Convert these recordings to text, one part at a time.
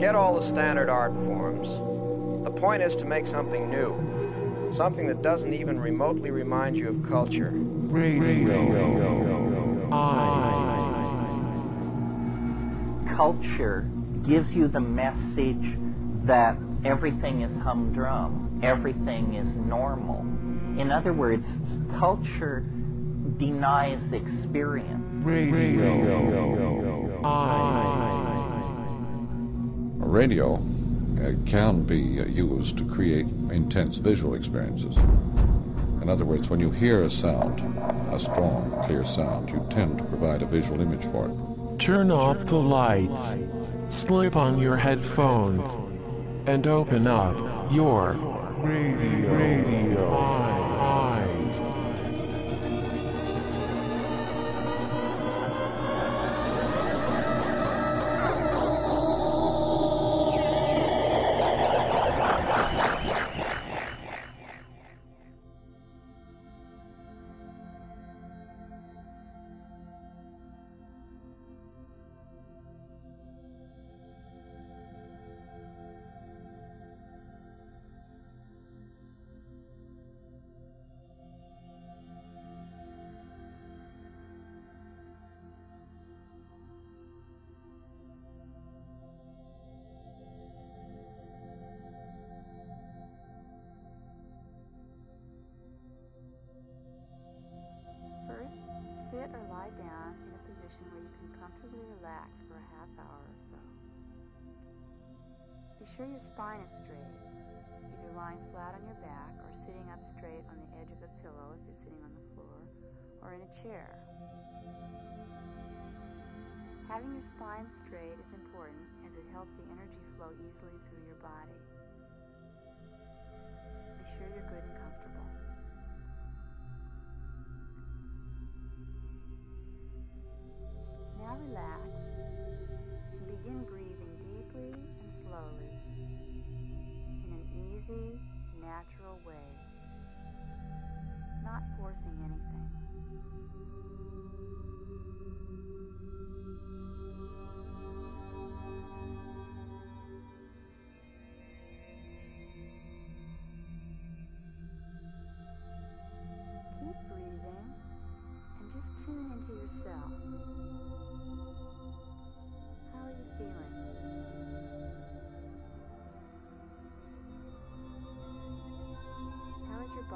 Forget all the standard art forms. The point is to make something new, something that doesn't even remotely remind you of culture. Radio. Culture gives you the message that everything is humdrum, everything is normal. In other words, culture denies experience. Radio uh, can be uh, used to create intense visual experiences. In other words, when you hear a sound, a strong, clear sound, you tend to provide a visual image for it. Turn off the lights, slip on your headphones, and open up your radio, radio Sure your spine is straight, either lying flat on your back or sitting up straight on the edge of a pillow if you're sitting on the floor, or in a chair. Having your spine straight is important as it helps the energy flow easily through your body. Be sure you're good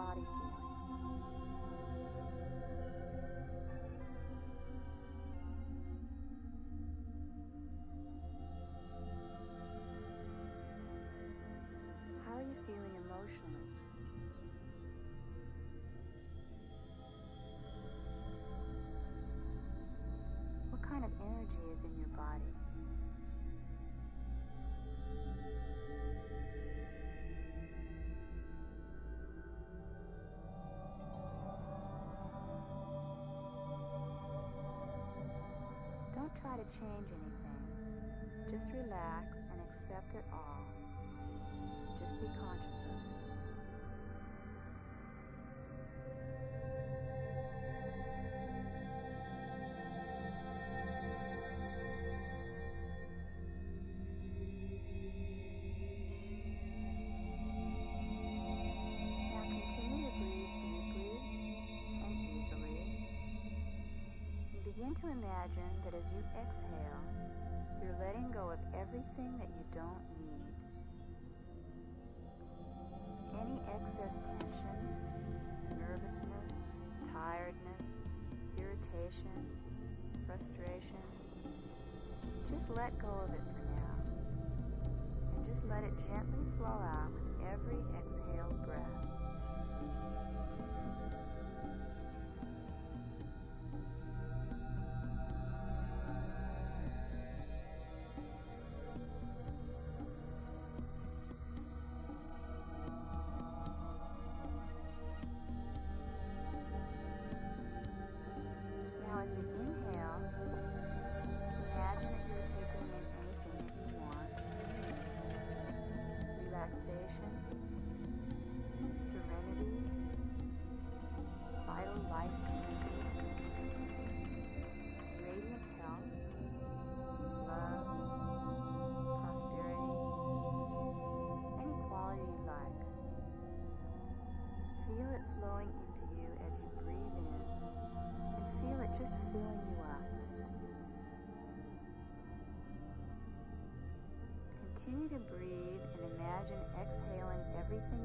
body change anything. Just relax and accept it all. Just be conscious of it. Now continue to breathe deeply and easily. Begin to imagine that as you exhale, letting go of everything that you don't need. Any excess tension, nervousness, tiredness, irritation, frustration, just let go of it for now. And just let it gently flow out with every exhaled breath. everything.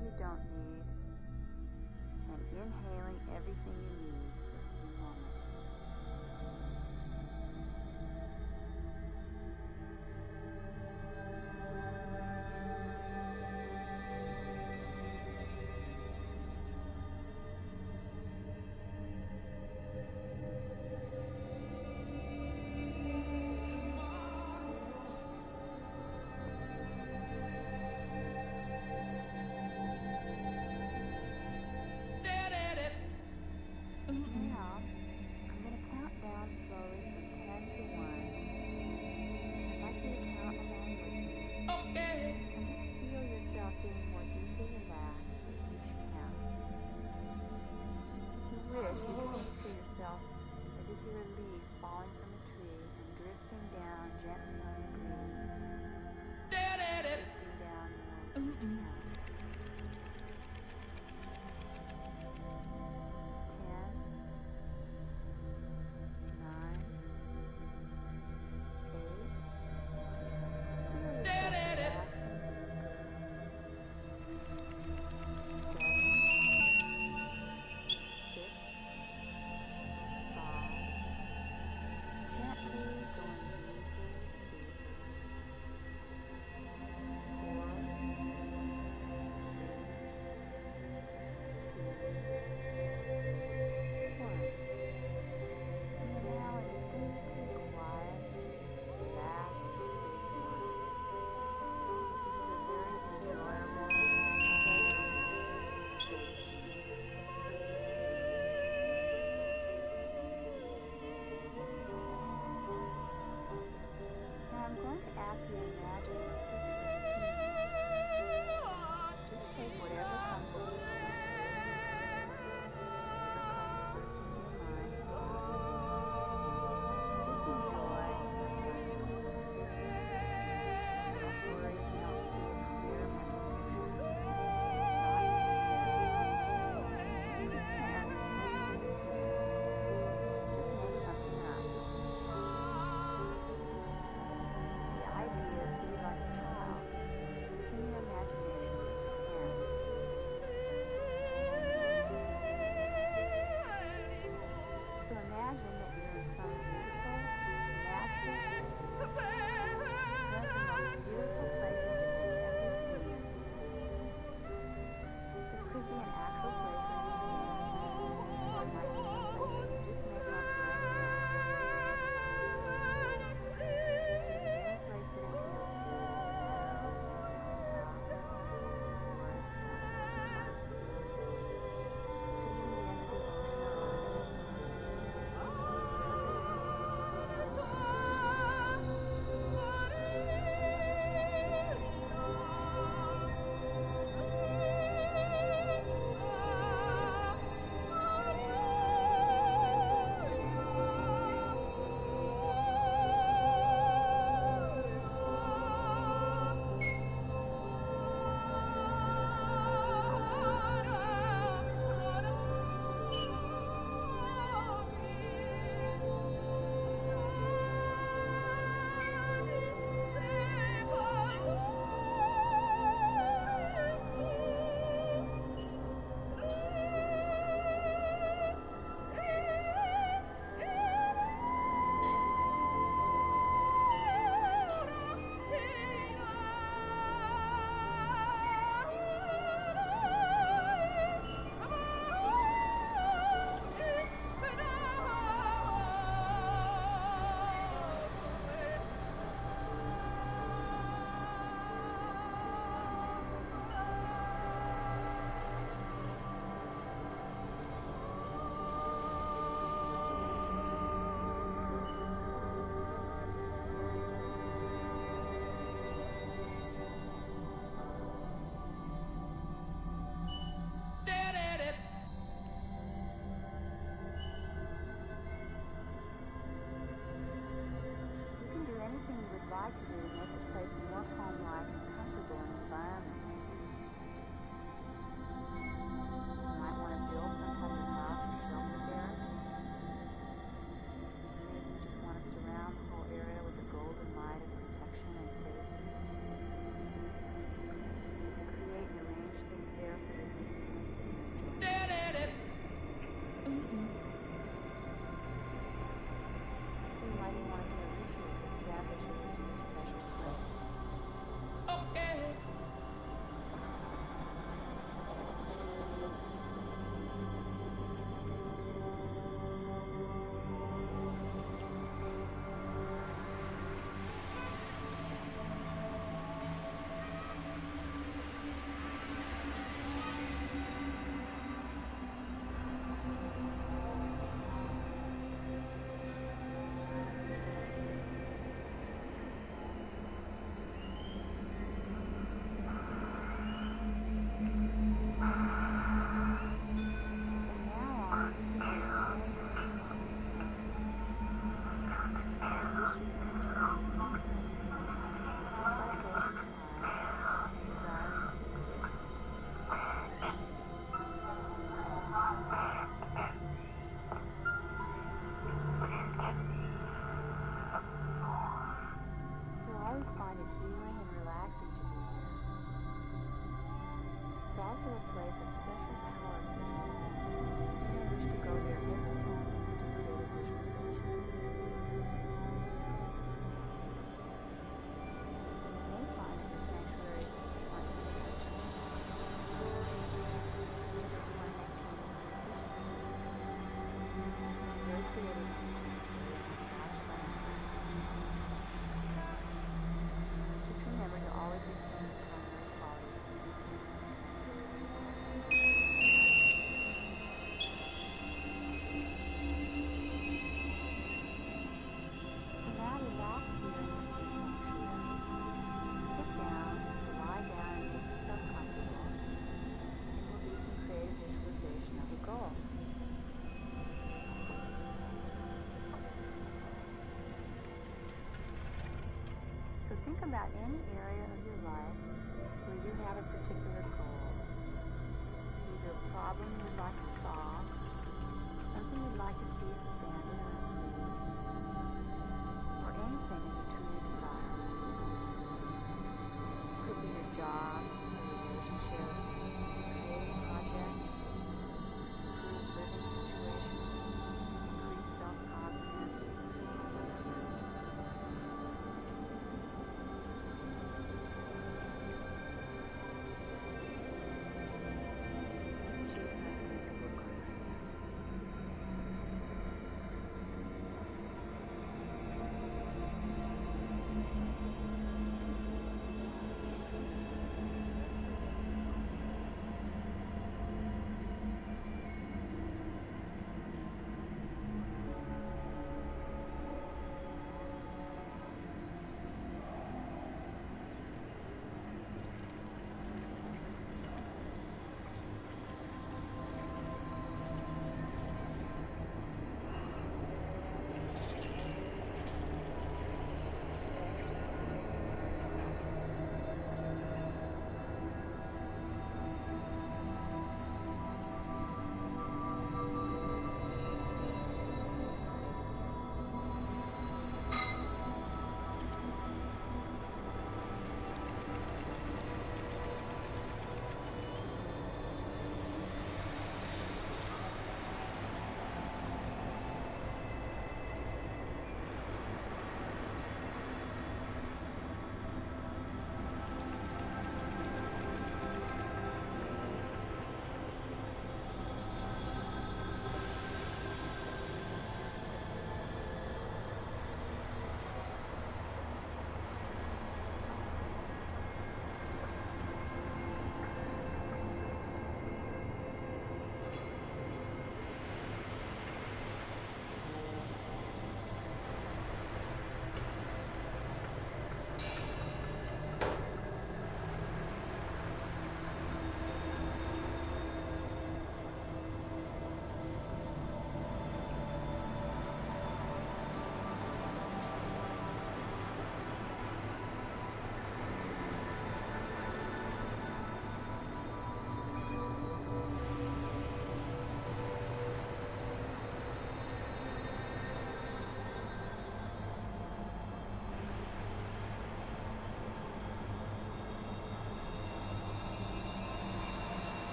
Think about any area of your life where you have a particular goal. Either a problem you'd like to solve, something you'd like to see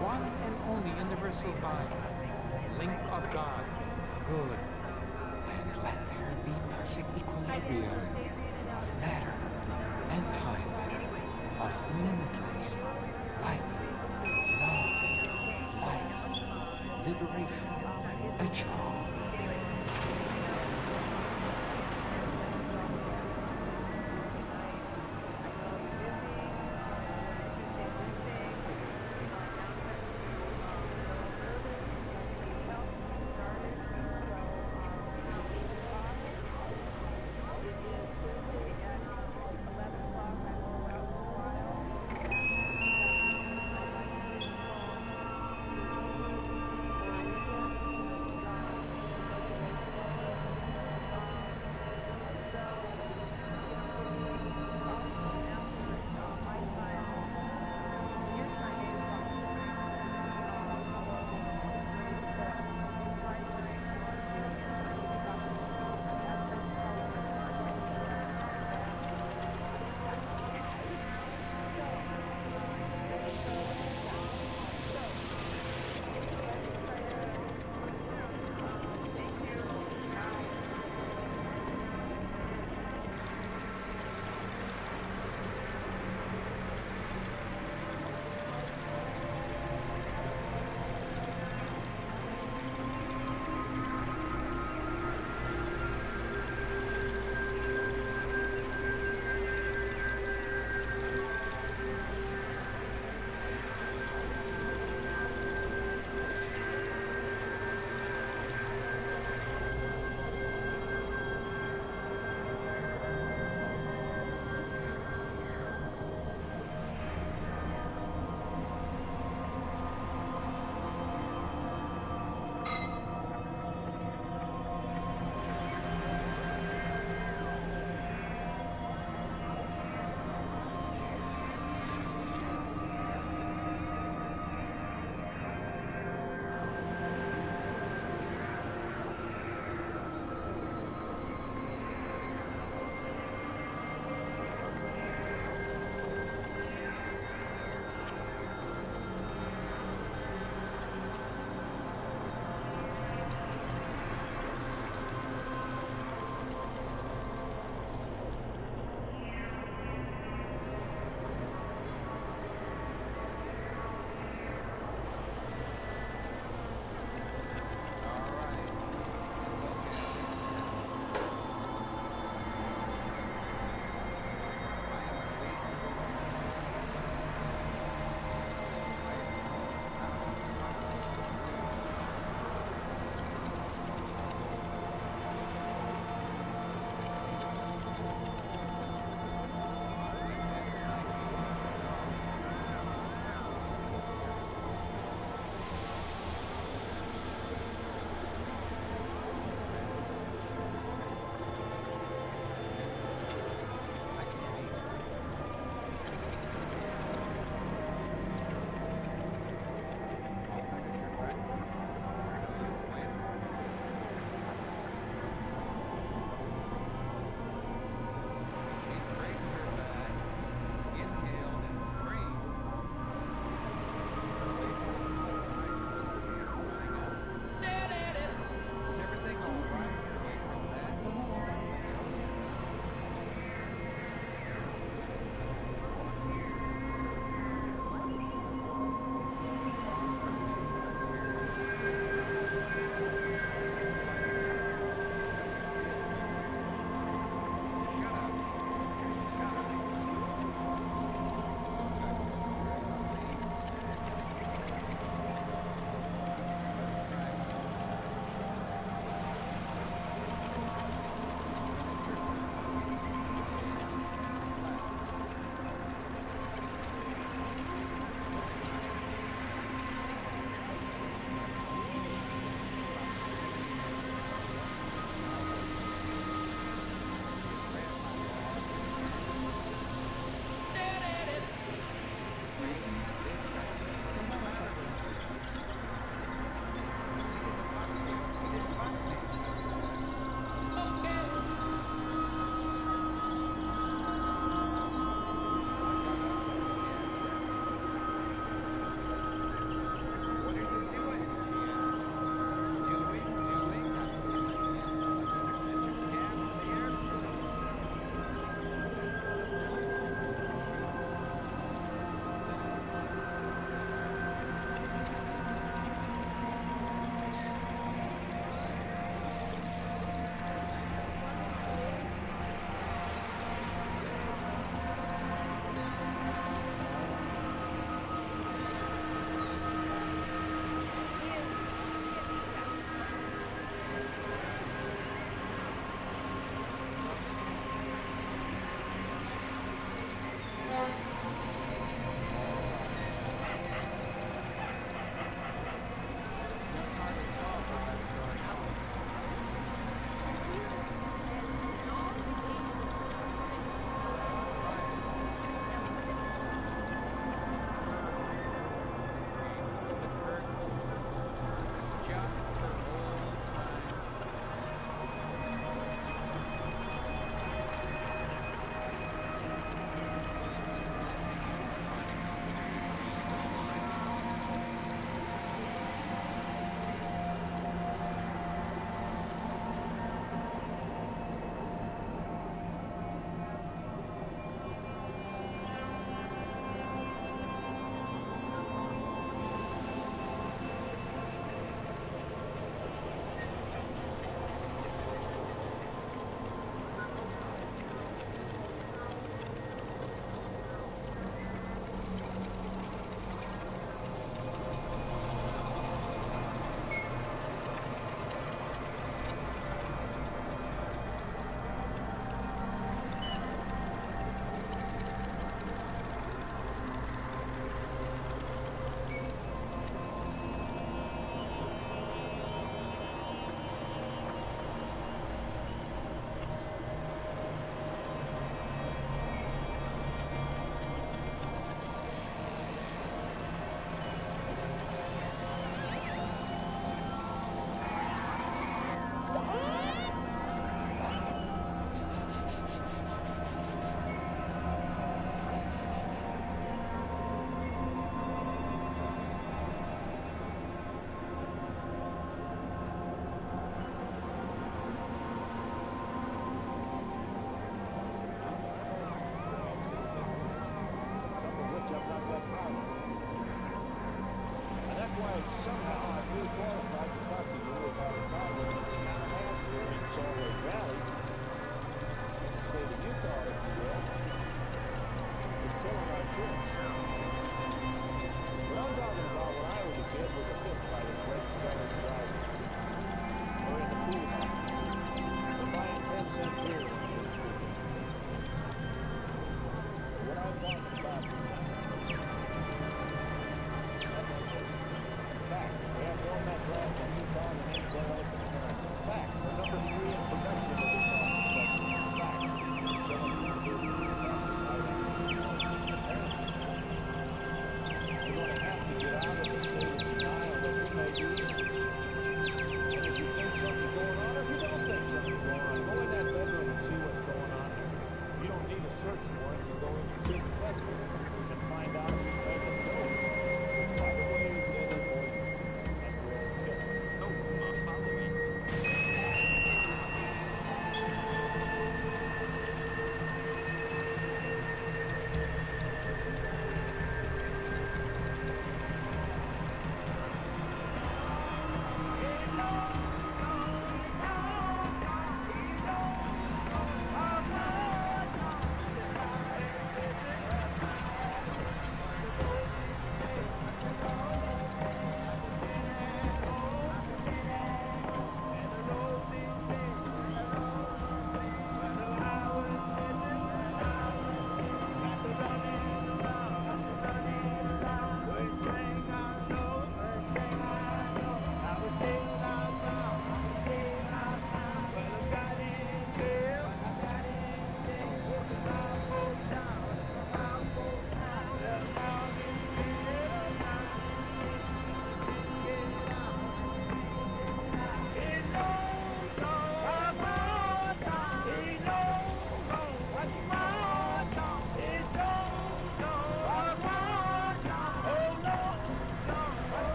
one and only universal vine, link of God, good. And let there be perfect equilibrium of matter and time, of limitless light, love, life, liberation, a charm.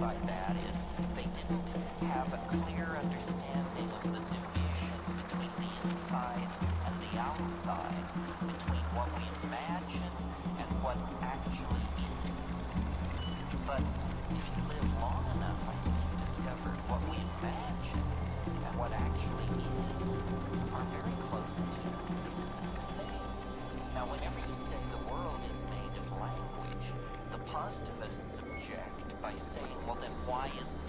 By that is they didn't well,